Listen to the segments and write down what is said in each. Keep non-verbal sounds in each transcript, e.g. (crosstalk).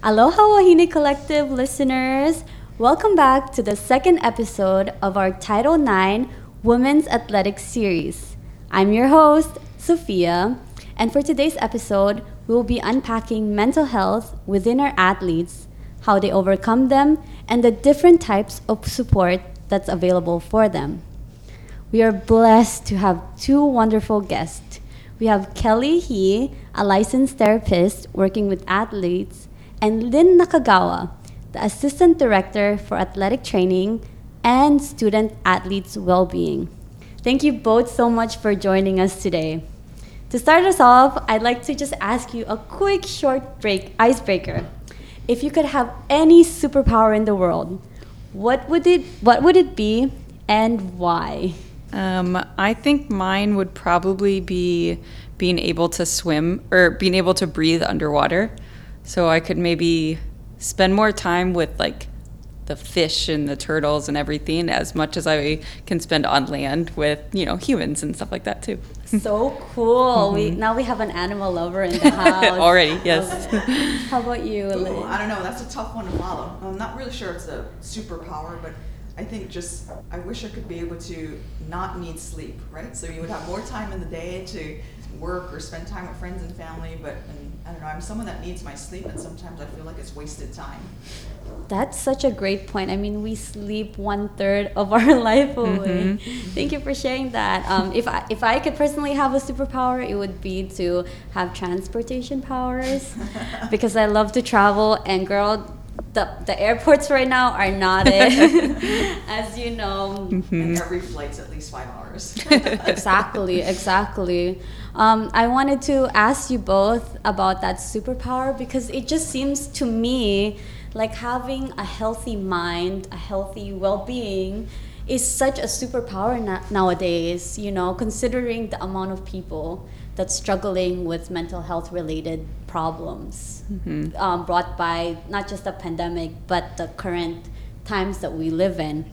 Aloha Wahine Collective listeners. Welcome back to the second episode of our Title IX Women's Athletics Series. I'm your host, Sophia, and for today's episode, we will be unpacking mental health within our athletes, how they overcome them, and the different types of support that's available for them. We are blessed to have two wonderful guests. We have Kelly Hee, a licensed therapist working with athletes, and Lyn Nakagawa, the Assistant Director for Athletic Training and Student Athletes Wellbeing. Thank you both so much for joining us today. To start us off, I'd like to just ask you a quick short break icebreaker. If you could have any superpower in the world, what would it what would it be and why? Um, I think mine would probably be being able to swim or being able to breathe underwater. So I could maybe spend more time with like the fish and the turtles and everything as much as I can spend on land with, you know, humans and stuff like that too. (laughs) So cool. We mm-hmm. now we have an animal lover in the (laughs) house. Already, yes. How about you, (laughs) Ooh, I don't know. That's a tough one to follow. I'm not really sure it's a superpower, but I think just I wish I could be able to not need sleep, right? So you would have more time in the day to work or spend time with friends and family. But and, I don't know. I'm someone that needs my sleep, and sometimes I feel like it's wasted time. That's such a great point. I mean, we sleep one third of our (laughs) life away. Thank you for sharing that. Um, if I if I could personally have a superpower, it would be to have transportation powers, (laughs) because I love to travel. And girl, the the airports right now are not it, (laughs) as you know. And every flight's at least five hours. (laughs) exactly, exactly. Um, I wanted to ask you both about that superpower because it just seems to me like having a healthy mind, a healthy well being is such a superpower na- nowadays, you know, considering the amount of people that's struggling with mental health related problems um, brought by not just the pandemic but the current times that we live in.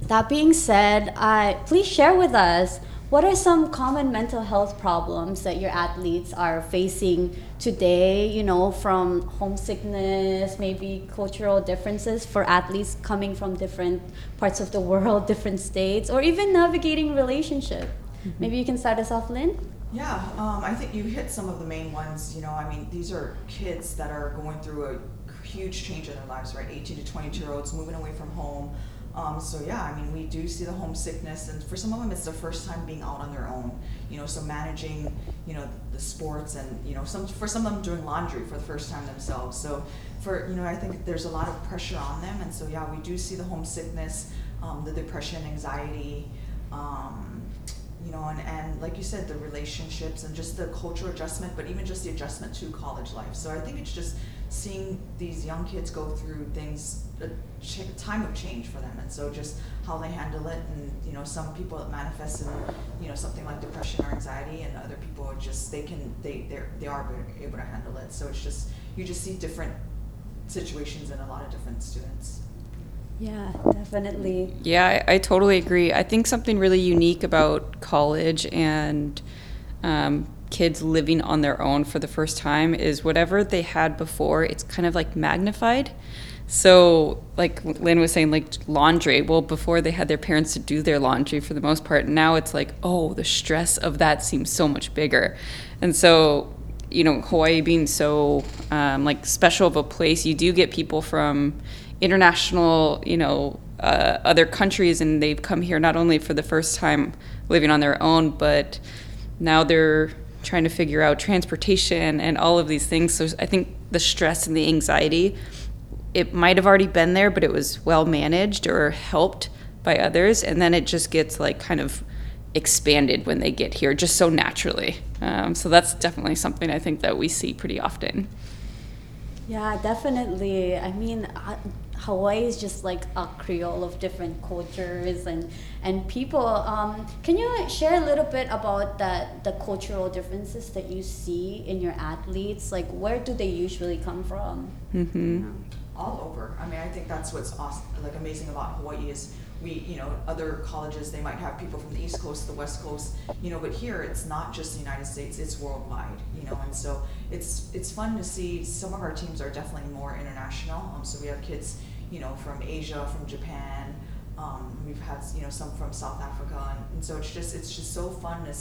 That being said, uh, please share with us what are some common mental health problems that your athletes are facing today, you know, from homesickness, maybe cultural differences for athletes coming from different parts of the world, (laughs) different states, or even navigating relationship. Maybe you can start us off, Lyn? Yeah, um, I think you hit some of the main ones. You know, I mean, these are kids that are going through a huge change in their lives, right? 18 to 22 year olds moving away from home. Um, so yeah, I mean, we do see the homesickness, and for some of them, it's their first time being out on their own. You know, so managing, you know, the sports, and you know, some for some of them doing laundry for the first time themselves. So for you know, I think there's a lot of pressure on them, and so yeah, we do see the homesickness, um, the depression, anxiety. Um, know, and, like you said, the relationships and just the cultural adjustment, but even just the adjustment to college life. So I think it's just seeing these young kids go through things, a ch- time of change for them, and so just how they handle it. And you know, some people it manifests in you know something like depression or anxiety, and other people just they can they they they are able to handle it. So it's just you just see different situations in a lot of different students. Yeah, definitely. Yeah, I, I totally agree. I think something really unique about college and um, kids living on their own for the first time is whatever they had before, it's kind of like magnified. So, like Lyn was saying, like laundry. Well, before they had their parents to do their laundry for the most part. Now it's like, oh, the stress of that seems so much bigger. And so, you know, Hawaii being so um, like special of a place, you do get people from international, you know, uh, other countries, and they've come here not only for the first time living on their own, but now they're trying to figure out transportation and all of these things. So I think the stress and the anxiety, it might have already been there, but it was well managed or helped by others, and then it just gets like kind of expanded when they get here, just so naturally. Um, so that's definitely something I think that we see pretty often. Yeah, definitely. I mean, uh, Hawaii is just like a creole of different cultures and and people. Um, can you share a little bit about that the cultural differences that you see in your athletes? Like, where do they usually come from? hmm all over. I mean, I think that's what's awesome, like amazing about Hawaii is we, you know, other colleges they might have people from the East Coast, the West Coast, you know, but here it's not just the United States; it's worldwide, you know, and so it's it's fun to see. Some of our teams are definitely more international. Um, so we have kids, you know, from Asia, from Japan. Um, we've had you know some from South Africa, and, and so it's just it's just so fun to,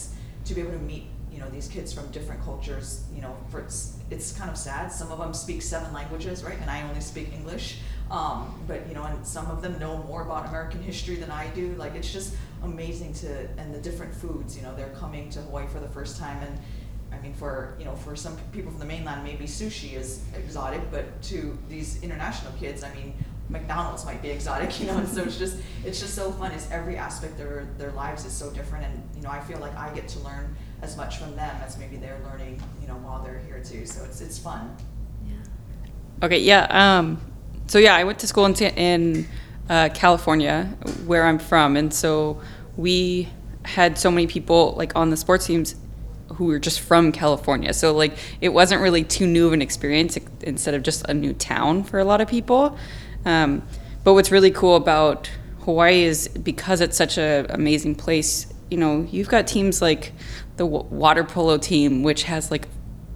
to be able to meet you know these kids from different cultures you know for it's, it's kind of sad some of them speak seven languages right and i only speak english um, but you know and some of them know more about american history than i do like it's just amazing to and the different foods you know they're coming to hawaii for the first time and I mean, for you know, for some people from the mainland, maybe sushi is exotic, but to these international kids, I mean, McDonald's might be exotic, (laughs) you know. So it's just it's just so fun. It's every aspect of their their lives is so different, and you know, I feel like I get to learn as much from them as maybe they're learning, you know, while they're here too. So it's it's fun. Yeah. Okay, yeah. Um, so yeah, I went to school in in uh, California, where I'm from, and so we had so many people like on the sports teams who were just from California. So like it wasn't really too new of an experience instead of just a new town for a lot of people. Um, but what's really cool about Hawaii is because it's such an amazing place. You know, you've got teams like the water polo team, which has like,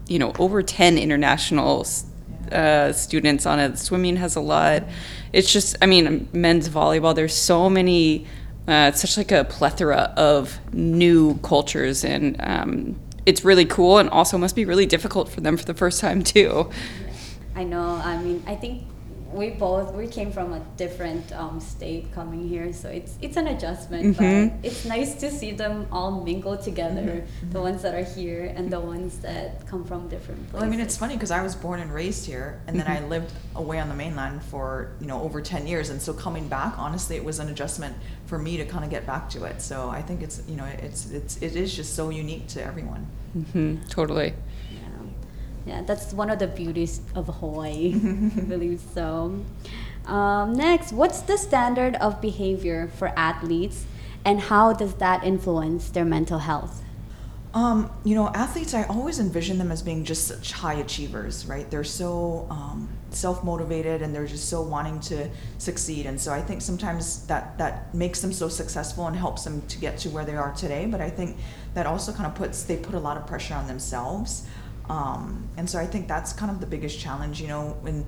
you know, over ten international uh, students on it. Swimming has a lot. It's just, I mean, men's volleyball. There's so many. Uh, it's such like a plethora of new cultures and um, it's really cool and also must be really difficult for them for the first time too. I know. I mean, I think we both we came from a different um, state coming here, so it's it's an adjustment. Mm-hmm. But it's nice to see them all mingle together. Mm-hmm. The ones that are here and the ones that come from different places. Well, I mean, it's funny because I was born and raised here, and then I mm-hmm. lived away on the mainland for you know over ten years, and so coming back, honestly, it was an adjustment for me to kind of get back to it. So I think it's you know it's it's it is just so unique to everyone. Mm-hmm. Totally. Yeah, that's one of the beauties of Hawaii. (laughs) I believe so. Um, next, what's the standard of behavior for athletes, and how does that influence their mental health? Um, you know, athletes, I always envision them as being just such high achievers, right? They're so um, self motivated and they're just so wanting to succeed. And so I think sometimes that, that makes them so successful and helps them to get to where they are today. But I think that also kind of puts, they put a lot of pressure on themselves. Um, and so I think that's kind of the biggest challenge, you know, when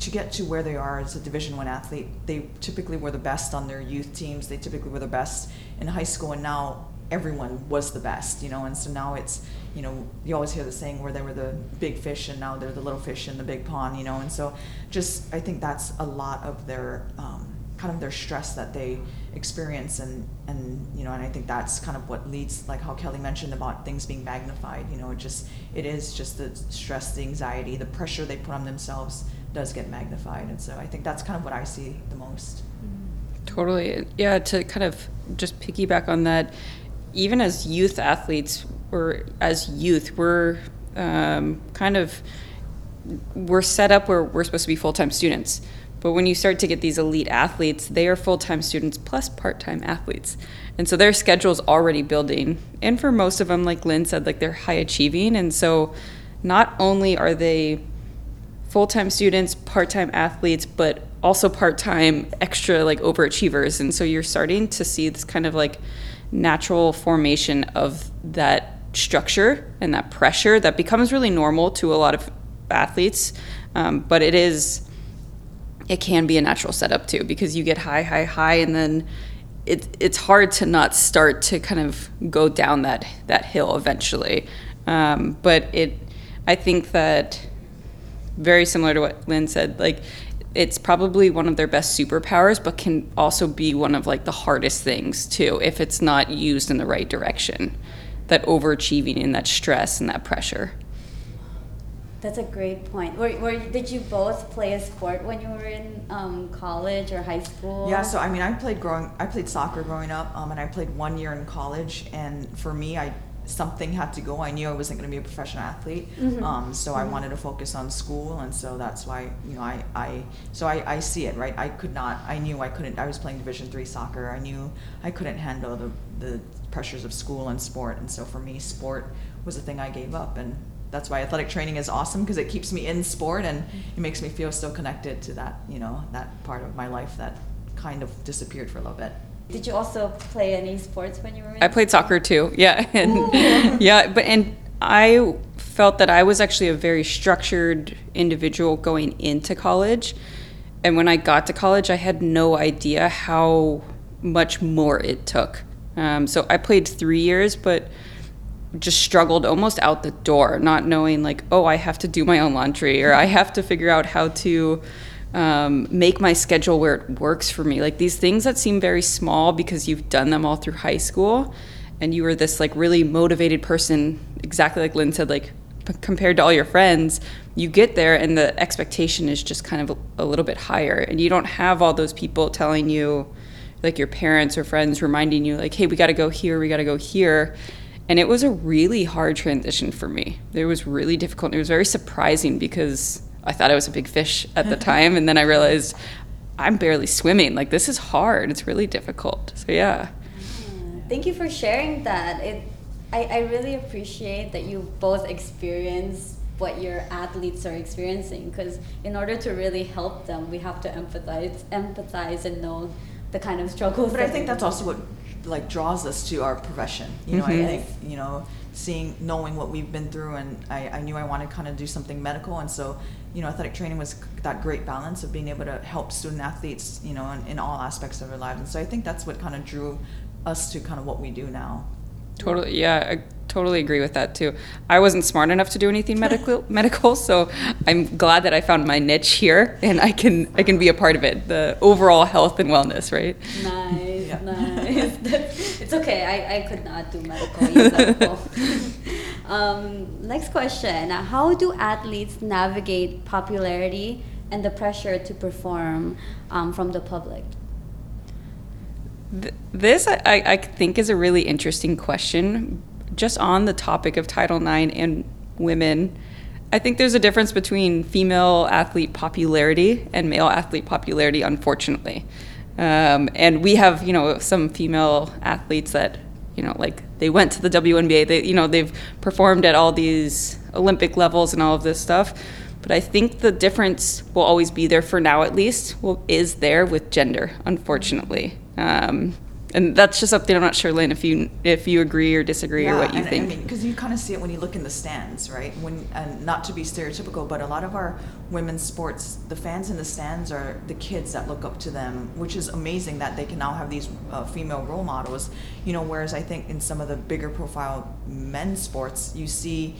to get to where they are as a division one athlete they typically were the best on their youth teams they typically were the best in high school and now everyone was the best you know and so now it's you know you always hear the saying where they were the big fish and now they're the little fish in the big pond you know and so just i think that's a lot of their um, kind of their stress that they experience and and you know and I think that's kind of what leads like how Kelly mentioned about things being magnified you know it just it is just the stress the anxiety the pressure they put on themselves does get magnified. And so I think that's kind of what I see the most. Totally. Yeah to kind of just piggyback on that even as youth athletes or as youth we're um, kind of we're set up where we're supposed to be full-time students but when you start to get these elite athletes, they are full time students plus part time athletes. And so their schedule's already building. And for most of them, like Lyn said, like they're high achieving. And so not only are they full time students, part time athletes, but also part time extra like overachievers. And so you're starting to see this kind of like natural formation of that structure and that pressure that becomes really normal to a lot of athletes. Um, but it is it can be a natural setup too because you get high, high, high, and then it, it's hard to not start to kind of go down that that hill eventually. Um, but it, I think that very similar to what Lyn said, like it's probably one of their best superpowers, but can also be one of like the hardest things too if it's not used in the right direction. That overachieving and that stress and that pressure. That's a great point. Were, were, did you both play a sport when you were in um, college or high school? Yeah, so I mean, I played growing. I played soccer growing up, um, and I played one year in college. And for me, I something had to go. I knew I wasn't going to be a professional athlete, mm-hmm. um, so mm-hmm. I wanted to focus on school, and so that's why you know I, I so I, I see it right. I could not. I knew I couldn't. I was playing Division three soccer. I knew I couldn't handle the the pressures of school and sport, and so for me, sport was the thing I gave up, and that's why athletic training is awesome because it keeps me in sport and it makes me feel so connected to that, you know, that part of my life that kind of disappeared for a little bit. Did you also play any sports when you were in I played soccer too. (laughs) Yeah, and (laughs) yeah, but and I felt that I was actually a very structured individual going into college, and when I got to college, I had no idea how much more it took. Um, so I played three years, but just struggled almost out the door, not knowing like, oh, I have to do my own laundry or I have to figure out how to um, make my schedule where it works for me. Like these things that seem very small because you've done them all through high school and you were this like really motivated person, exactly like Lyn said, like compared to all your friends, you get there and the expectation is just kind of a, a little bit higher and you don't have all those people telling you, like your parents or friends reminding you like, hey, we got to go here, we got to go here and it was a really hard transition for me. It was really difficult. It was very surprising because I thought I was a big fish at the (laughs) time. And then I realized I'm barely swimming. Like, this is hard. It's really difficult. So, yeah. Thank you for sharing that. It, I, I really appreciate that you both experience what your athletes are experiencing because in order to really help them, we have to empathize, empathize and know the kind of struggles. But I think that's also what like draws us to our profession. You know, Mhm. I think you know, seeing, knowing what we've been through, and I, I knew I wanted to kind of do something medical, and so you know, athletic training was that great balance of being able to help student athletes, you know, in, in all aspects of their lives, and so I think that's what kind of drew us to kind of what we do now. Totally. Yeah. I totally agree with that too. I wasn't smart enough to do anything medical, (laughs) medical. So I'm glad that I found my niche here and I can, I can be a part of it. The overall health and wellness, right? Nice, Yeah. nice. (laughs) it's okay. I, I could not do medical. (laughs) Medical. (laughs) um, next question: How do athletes navigate popularity and the pressure to perform um, from the public? Th- This, I I think, is a really interesting question. Just on the topic of Title IX and women, I think there's a difference between female athlete popularity and male athlete popularity, unfortunately. Um, and we have, you know, some female athletes that, you know, like they went to the WNBA. They, you know, they've performed at all these Olympic levels and all of this stuff. But I think the difference will always be there for now, at least, will, is there with gender, unfortunately. Um, and that's just something I'm not sure, Lyn, if you if you agree or disagree or what you and, think. I mean, because you kind of see it when you look in the stands, right? When and not to be stereotypical, but a lot of our women's sports, the fans in the stands are the kids that look up to them, which is amazing that they can now have these uh, female role models. You know, whereas I think in some of the bigger profile men's sports, you see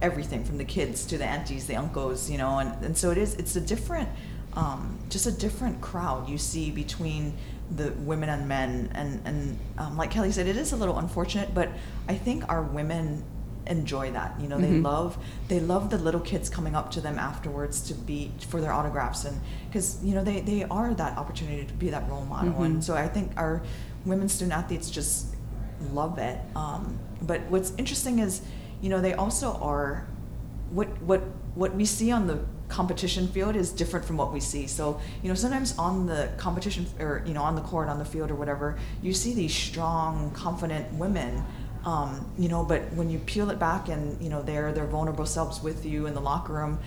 everything from the kids to the aunties, the uncles, you know, and, and so it is. It's a different, um, just a different crowd you see between the women and men, and and um, like Kelly said, it is a little unfortunate, but I think our women enjoy that. You know, they Mhm. love they love the little kids coming up to them afterwards to be for their autographs, and because you know they they are that opportunity to be that role model, Mhm. and so I think our women student athletes just love it. Um, but what's interesting is, you know, they also are what what what we see on the competition field is different from what we see. So, you know, sometimes on the competition or you know on the court, on the field or whatever, you see these strong, confident women. Um, you know, but when you peel it back and you know they're their vulnerable selves with you in the locker room,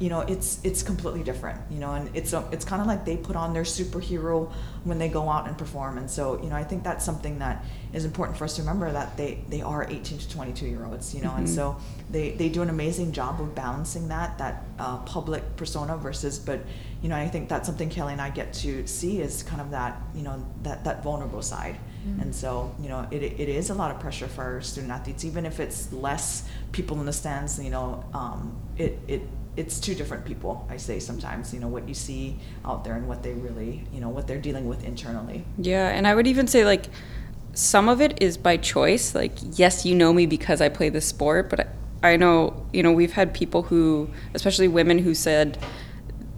you know it's it's completely different. You know, and it's a, it's kind of like they put on their superhero when they go out and perform. And so, you know, I think that's something that is important for us to remember that they they are 18 to 22 year olds. You know, and Mhm. so they they do an amazing job of balancing that that uh, public persona versus but you know i think that's something kelly and i get to see is kind of that you know that that vulnerable side Mhm. and so you know it, it is a lot of pressure for student athletes even if it's less people in the stands you know um, it it it's two different people i say sometimes you know what you see out there and what they really you know what they're dealing with internally Yeah, and I would even say like some of it is by choice. Like, yes, you know me because I play this sport, but I know, you know, we've had people who, especially women, who said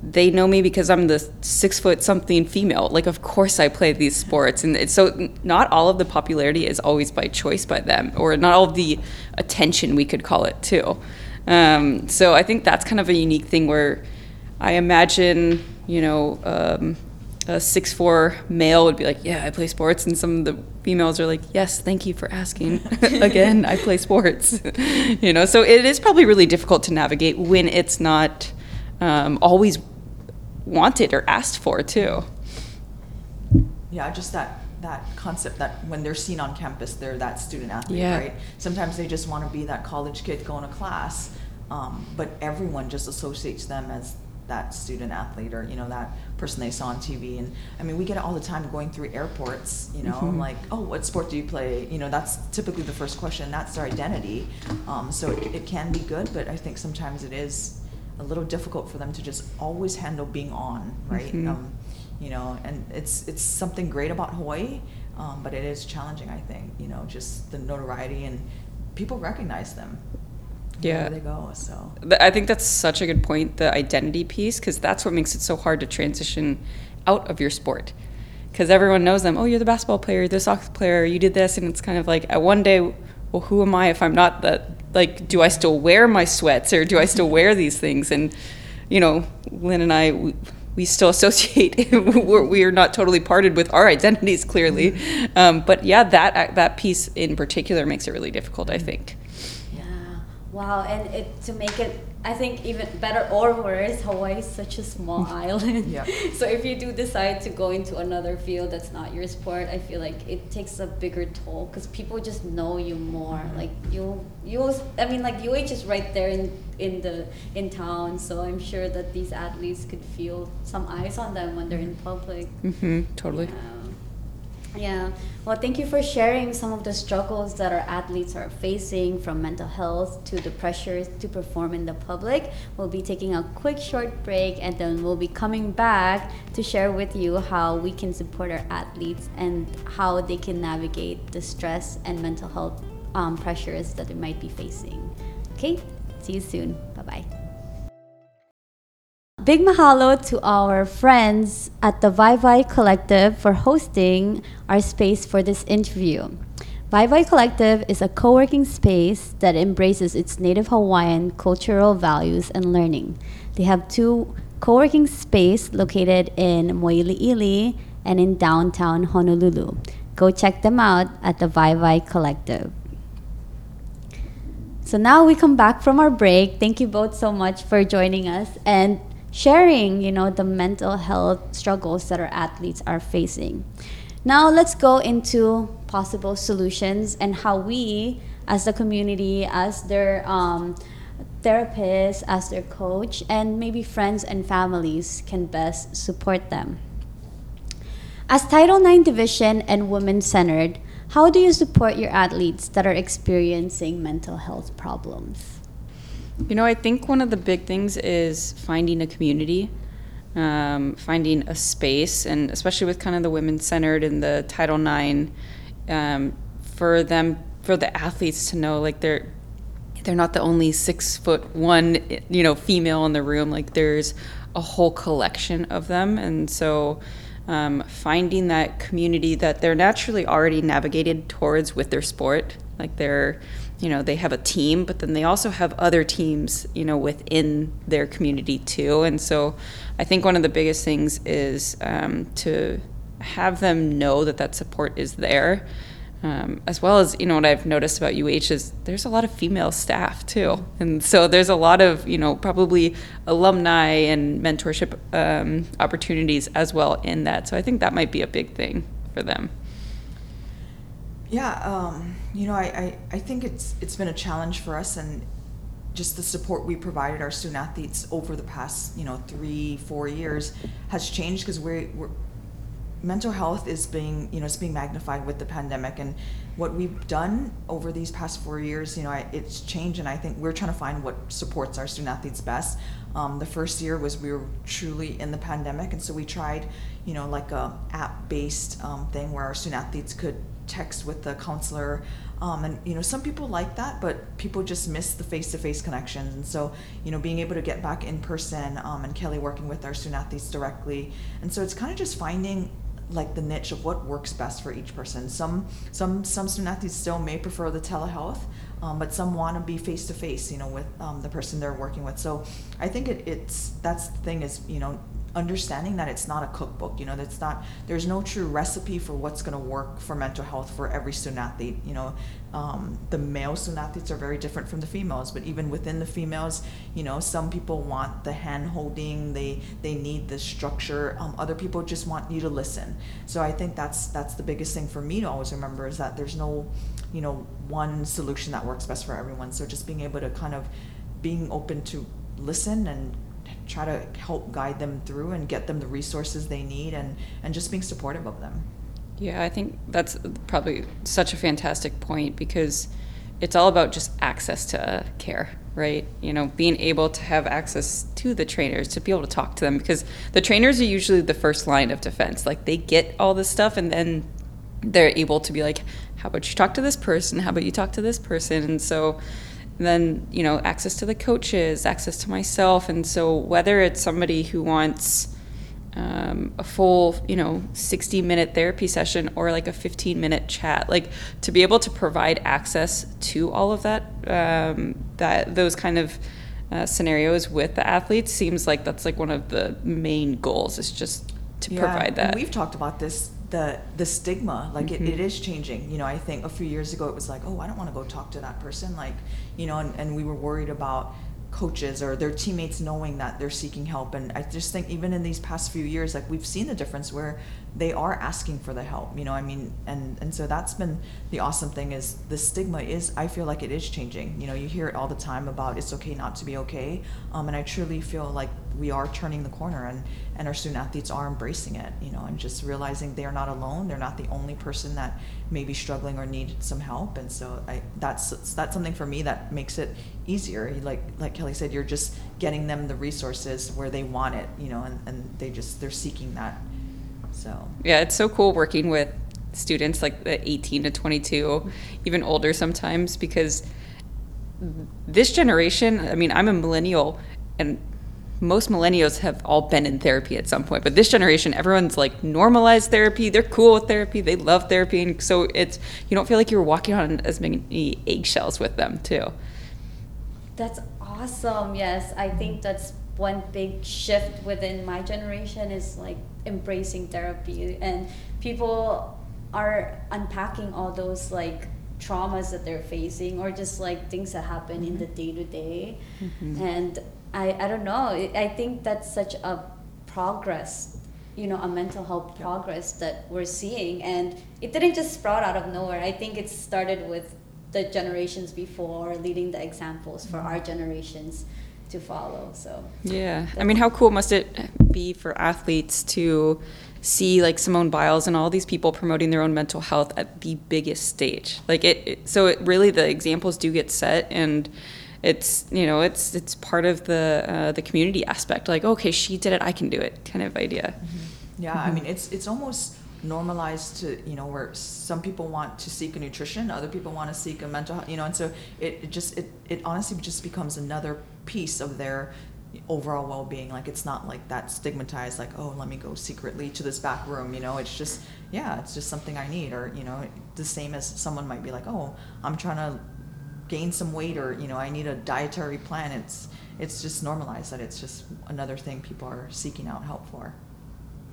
they know me because I'm the six foot something female. Like, of course I play these sports. And so, not all of the popularity is always by choice by them, or not all of the attention, we could call it too. Um, so, I think that's kind of a unique thing where I imagine, you know, um, a six four male would be like, "Yeah, I play sports," and some of the females are like, "Yes, thank you for asking." (laughs) (laughs) Again, I play sports. (laughs) you know, so it is probably really difficult to navigate when it's not um, always wanted or asked for too. Yeah, just that that concept that when they're seen on campus, they're that student athlete, Yeah. right? Sometimes they just want to be that college kid going to class, um, but everyone just associates them as that student athlete or you know that person they saw on TV. And I mean, we get it all the time going through airports. You know, Mhm. like, oh, what sport do you play? You know, that's typically the first question. That's their identity. Um, so it, it can be good, but I think sometimes it is a little difficult for them to just always handle being on, right? Mhm. Um, you know, and it's it's something great about Hawaii, um, but it is challenging. I think you know, just the notoriety and people recognize them. Yeah. wherever they go. So I think that's such a good point, the identity piece, because that's what makes it so hard to transition out of your sport. Because everyone knows them. Oh, you're the basketball player, you're the soccer player, you did this, and it's kind of like at one day, well, who am I if I'm not that? Like, do I still wear my sweats or do I still wear these things? And you know, Lyn and I. We, we still (laughs) associate we're, we are not totally parted with our identities clearly um, but yeah that that piece in particular makes it really difficult i think. Wow. And it to make it, I think even better or worse, Hawaii is such a small (laughs) island. Yeah. (laughs) So if you do decide to go into another field that's not your sport, I feel like it takes a bigger toll because people just know you more. Like you, you. I mean, like UH is right there in in the in town, so I'm sure that these athletes could feel some eyes on them when they're in public. Mm-hmm. totally Yeah. Yeah. Well, thank you for sharing some of the struggles that our athletes are facing from mental health to the pressures to perform in the public. We'll be taking a quick short break and then we'll be coming back to share with you how we can support our athletes and how they can navigate the stress and mental health um, pressures that they might be facing. Okay? See you soon. Bye bye. Big mahalo to our friends at the Vai Collective for hosting our space for this interview. Vai Collective is a co working space that embraces its native Hawaiian cultural values and learning. They have two co working space located in Moiliili and in downtown Honolulu. Go check them out at the Vai Collective. So now we come back from our break. Thank you both so much for joining us and sharing, you know, the mental health struggles that our athletes are facing. Now let's go into possible solutions and how we, as the community, as their um, therapist, as their coach, and maybe friends and families can best support them. As Title IX Division and Women Centered, how do you support your athletes that are experiencing mental health problems? You know, I think one of the big things is finding a community, um, finding a space, and especially with kind of the women centered and the Title IX, um, for them, for the athletes to know like they're they're not the only six foot one, you know, female in the room. Like there's a whole collection of them, and so um, finding that community that they're naturally already navigated towards with their sport, like they're, you know, they have a team, but then they also have other teams, you know, within their community too. And so, I think one of the biggest things is um, to have them know that that support is there. Um, as well as you know what I've noticed about UH is there's a lot of female staff too, and so there's a lot of you know probably alumni and mentorship um, opportunities as well in that. So I think that might be a big thing for them. Yeah, um, you know, I, I, I think it's it's been a challenge for us and just the support we provided our student athletes over the past, you know, three, four years has changed because we're, we're mental health is being, you know, it's being magnified with the pandemic and what we've done over these past four years, you know, I, it's changed and I think we're trying to find what supports our student athletes best. Um, the first year was we were truly in the pandemic and so we tried, you know, like a app-based um, thing where our student athletes could text with the counselor um, and you know some people like that but people just miss the face-to-face connections. And so you know being able to get back in person um, and kelly working with our student athletes directly. And so it's kind of just finding like the niche of what works best for each person. Some some some student athletes still may prefer the telehealth um, but some want to be face to face you know with um, the person they're working with. So i think it, it's that's the thing is you know understanding that it's not a cookbook you know that's not there's no true recipe for what's going to work for mental health for every student athlete you know? Um, the male student athletes are very different from the females but even within the females you know some people want the hand holding they they need the structure um, other people just want you to listen. So i think that's that's the biggest thing for me to always remember is that there's no you know one solution that works best for everyone. So just being able to kind of being open to listen and try to help guide them through and get them the resources they need and and just being supportive of them. Yeah i think that's probably such a fantastic point because it's all about just access to care right? You know being able to have access to the trainers to be able to talk to them because the trainers are usually the first line of defense. Like they get all this stuff and then they're able to be like how about you talk to this person? How about you talk to this person? And so then you know access to the coaches access to myself. And so whether it's somebody who wants um, a full you know 60 minute therapy session or like a 15 minute chat like to be able to provide access to all of that um, that those kind of uh, scenarios with the athletes seems like that's like one of the main goals is just to Yeah, provide that. and we've talked about this the the stigma like it, it is changing. You know i think a few years ago it was like oh i don't want to go talk to that person like you know and, and we were worried about coaches or their teammates knowing that they're seeking help. And i just think even in these past few years like we've seen the difference where they are asking for the help you know i mean and and so that's been the awesome thing is the stigma is i feel like it is changing. You know you hear it all the time about it's okay not to be okay. Um, and i truly feel like we are turning the corner and and our student athletes are embracing it you know and just realizing they're not alone. They're not the only person that may be struggling or need some help. And so i that's that's something for me that makes it easier. Like like kelly said you're just getting them the resources where they want it you know and, and they just they're seeking that. So. Yeah it's so cool working with students like the 18 to 22 even older sometimes because this generation i mean i'm a millennial and most millennials have all been in therapy at some point but this generation everyone's like normalized therapy. They're cool with therapy. They love therapy. And so it's you don't feel like you're walking on as many eggshells with them too. That's awesome. Yes, I think that's one big shift within my generation is like embracing therapy. And people are unpacking all those like traumas that they're facing or just like things that happen in mm-hmm. the day to day. And I I don't know. I think that's such a progress you know a mental health progress that we're seeing and it didn't just sprout out of nowhere i think it started with the generations before leading the examples for our mm-hmm. generations to follow so Yeah. I mean, how cool must it be for athletes to see like Simone Biles and all these people promoting their own mental health at the biggest stage? Like it, it so it really the examples do get set and it's you know it's it's part of the uh, the community aspect like okay she did it i can do it kind of idea. Yeah, I mean it's it's almost normalized to you know where some people want to seek a nutrition, other people want to seek a mental health, you know, and so it, it just it, it honestly just becomes another piece of their overall well-being like it's not like that stigmatized like oh let me go secretly to this back room you know it's just yeah it's just something i need or you know the same as someone might be like oh i'm trying to gain some weight or you know i need a dietary plan it's it's just normalized that it's just another thing people are seeking out help for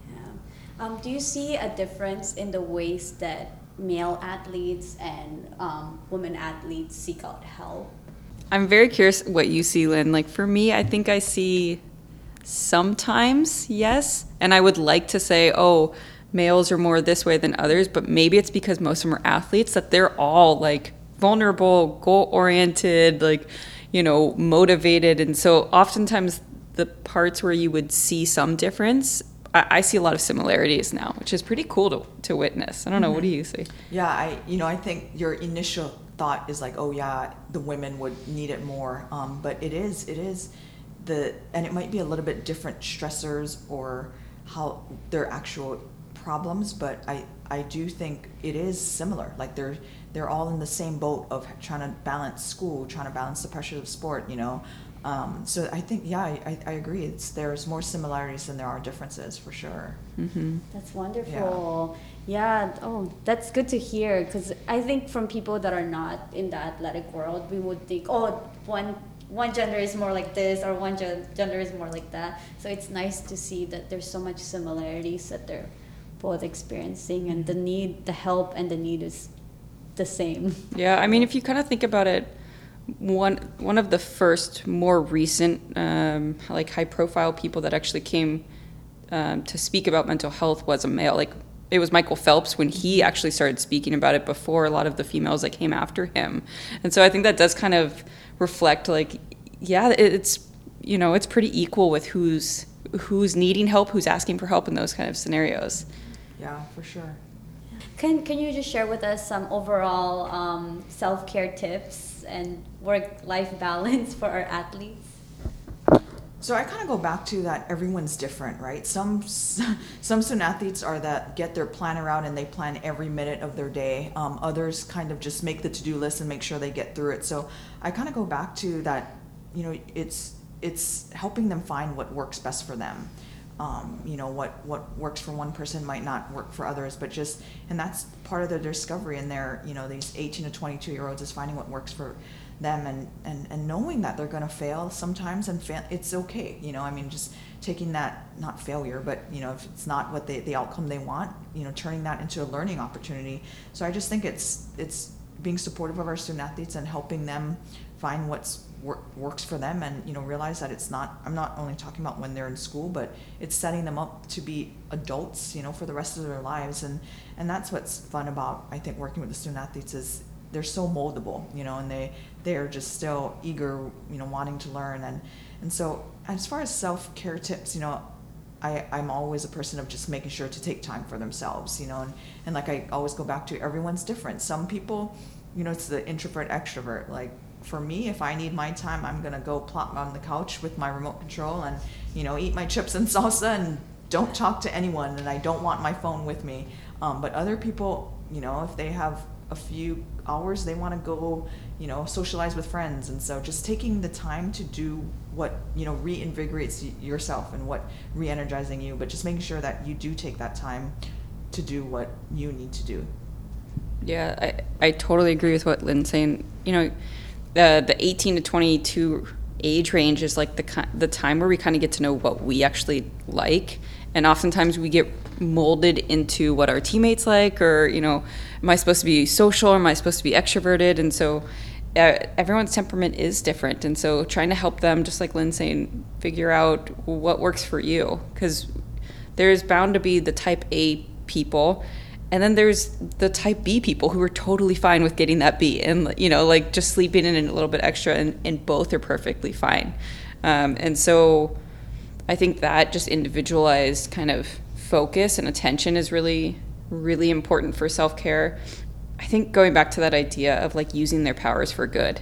Yeah. Um, do you see a difference in the ways that male athletes and um, women athletes seek out help? i'm very curious what you see lyn like for me i think i see sometimes yes and i would like to say oh males are more this way than others but maybe it's because most of them are athletes that they're all like vulnerable goal oriented like you know motivated. And so oftentimes the parts where you would see some difference i, I see a lot of similarities now which is pretty cool to, to witness. I don't know what do you see Yeah, I you know I think your initial thought is like, oh yeah, the women would need it more, um, but it is it is the and it might be a little bit different stressors or how their actual problems, but I I do think it is similar. Like they're they're all in the same boat of trying to balance school, trying to balance the pressures of sport, you know. Um, so I think yeah, I, I, I agree. It's there's more similarities than there are differences for sure. mm-hmm. That's wonderful. Yeah. yeah. Oh, that's good to hear. Because I think from people that are not in the athletic world, we would think, oh, one one gender is more like this or one gender is more like that. So it's nice to see that there's so much similarities that they're both experiencing and the need, the help and the need is the same. (laughs) Yeah, I mean, if you kind of think about it, one one of the first more recent um, like high profile people that actually came um, to speak about mental health was a male. Like it was Michael Phelps when he actually started speaking about it before a lot of the females that came after him. And so I think that does kind of reflect like yeah, it's you know it's pretty equal with who's who's needing help, who's asking for help in those kind of scenarios. Yeah, for sure. Can, can you just share with us some overall um, self care tips and work life balance (laughs) for our athletes? So I kind of go back to that everyone's different, right? Some (laughs) some student athletes are that get their planner out and they plan every minute of their day. Um, others kind of just make the to do list and make sure they get through it. So I kind of go back to that. You know, it's it's helping them find what works best for them um, you know what what works for one person might not work for others but just and that's part of the discovery in there you know these 18 to 22 year olds is finding what works for them and and, and knowing that they're going to fail sometimes and fail it's okay you know i mean just taking that not failure but you know if it's not what they the outcome they want you know turning that into a learning opportunity. So i just think it's it's being supportive of our student athletes and helping them find what's work, works for them and you know realize that it's not i'm not only talking about when they're in school but it's setting them up to be adults you know for the rest of their lives and and that's what's fun about i think working with the student athletes is they're so moldable you know and they they're just still eager you know wanting to learn and and so as far as self-care tips you know I, I'm always a person of just making sure to take time for themselves, you know, and, and like I always go back to everyone's different. Some people, you know, it's the introvert extrovert. Like for me, if I need my time, I'm gonna go plop on the couch with my remote control and you know eat my chips and (laughs) salsa and don't talk to anyone. And I don't want my phone with me. Um, but other people, you know, if they have a few hours, they want to go, you know, socialize with friends. And so just taking the time to do what you know reinvigorates yourself and what re-energizing you, but just making sure that you do take that time to do what you need to do. Yeah, I, I totally agree with what Lyn's saying. You know, the the 18 to 22 age range is like the the time where we kind of get to know what we actually like. And oftentimes we get molded into what our teammates like or you know am i supposed to be social? Or am i supposed to be extroverted? And so uh, everyone's temperament is different. And so trying to help them just like lyn saying figure out what works for you. Because there's bound to be the type a people and then there's the type B people who are totally fine with getting that B and, you know, like just sleeping in a little bit extra, and, and both are perfectly fine. Um, and so I think that just individualized kind of focus and attention is really, really important for self care. I think going back to that idea of like using their powers for good.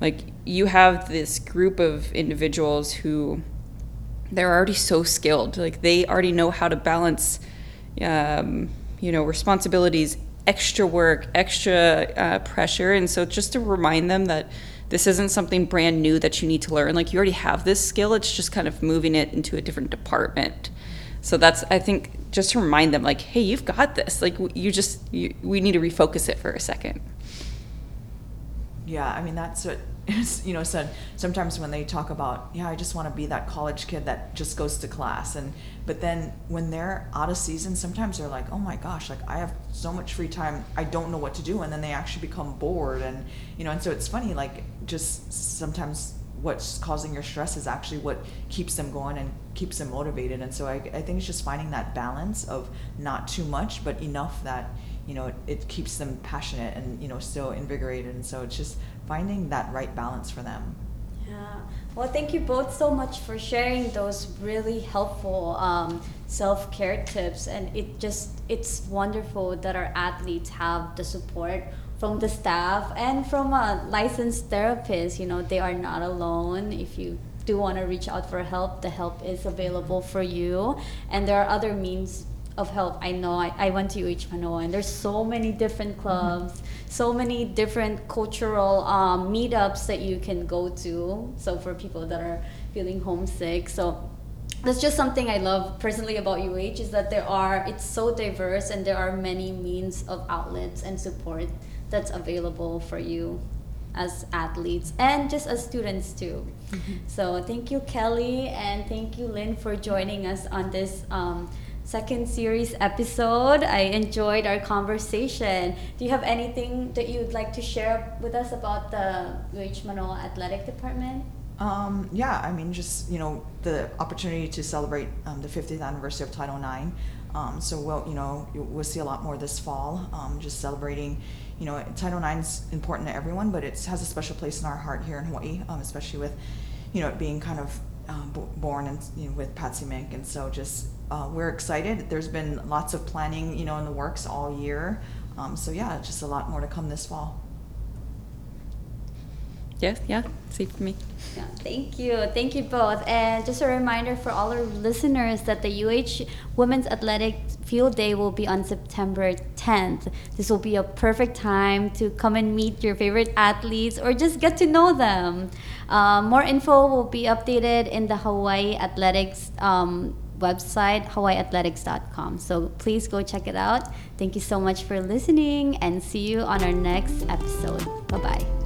Like you have this group of individuals who they're already so skilled. Like they already know how to balance um, you know, responsibilities, extra work, extra uh, pressure. And so just to remind them that this isn't something brand new that you need to learn. Like you already have this skill, it's just kind of moving it into a different department. So that's, I think, just to remind them, like, hey, you've got this. Like, you just, you, we need to refocus it for a second. Yeah, I mean, that's what you know said sometimes when they talk about yeah i just want to be that college kid that just goes to class and but then when they're out of season sometimes they're like oh my gosh like i have so much free time i don't know what to do and then they actually become bored and you know and so it's funny like just sometimes what's causing your stress is actually what keeps them going and keeps them motivated and so i, I think it's just finding that balance of not too much but enough that you know it, it keeps them passionate and you know still invigorated and so it's just finding that right balance for them. Yeah. Well, thank you both so much for sharing those really helpful um, self care tips. And it just, it's wonderful that our athletes have the support from the staff and from a licensed therapist. You know, they are not alone. If you do want to reach out for help, the help is available for you. And there are other means of help. I know I, I went to UH Manoa and there's so many different clubs, mm-hmm. so many different cultural um, meetups that you can go to. So for people that are feeling homesick. So that's just something I love personally about UH is that there are it's so diverse and there are many means of outlets and support that's available for you. as athletes and just as students too. So thank you, Kelly, and thank you, Lyn, for joining us on this um, second series episode. I enjoyed our conversation. Do you have anything that you'd like to share with us about the UH Manoa Athletic Department? Um, yeah, I mean, just you know, the opportunity to celebrate um, the 50th anniversary of Title IX. Um, so we'll, you know, we'll see a lot more this fall. Um, just celebrating, you know, Title IX is important to everyone, but it has a special place in our heart here in Hawaii, um, especially with, you know, it being kind of um, bo- born and you know, with Patsy Mink, and so just uh, we're excited. There's been lots of planning, you know, in the works all year. Um, so yeah, just a lot more to come this fall. Yes, yeah, see for me. Yeah, thank you. Thank you both. And just a reminder for all our listeners that the UH Women's Athletic Field Day will be on September 10th. This will be a perfect time to come and meet your favorite athletes or just get to know them. Um, more info will be updated in the Hawaii Athletics um, website, hawaiiathletics.com. So please go check it out. Thank you so much for listening and see you on our next episode. Bye bye.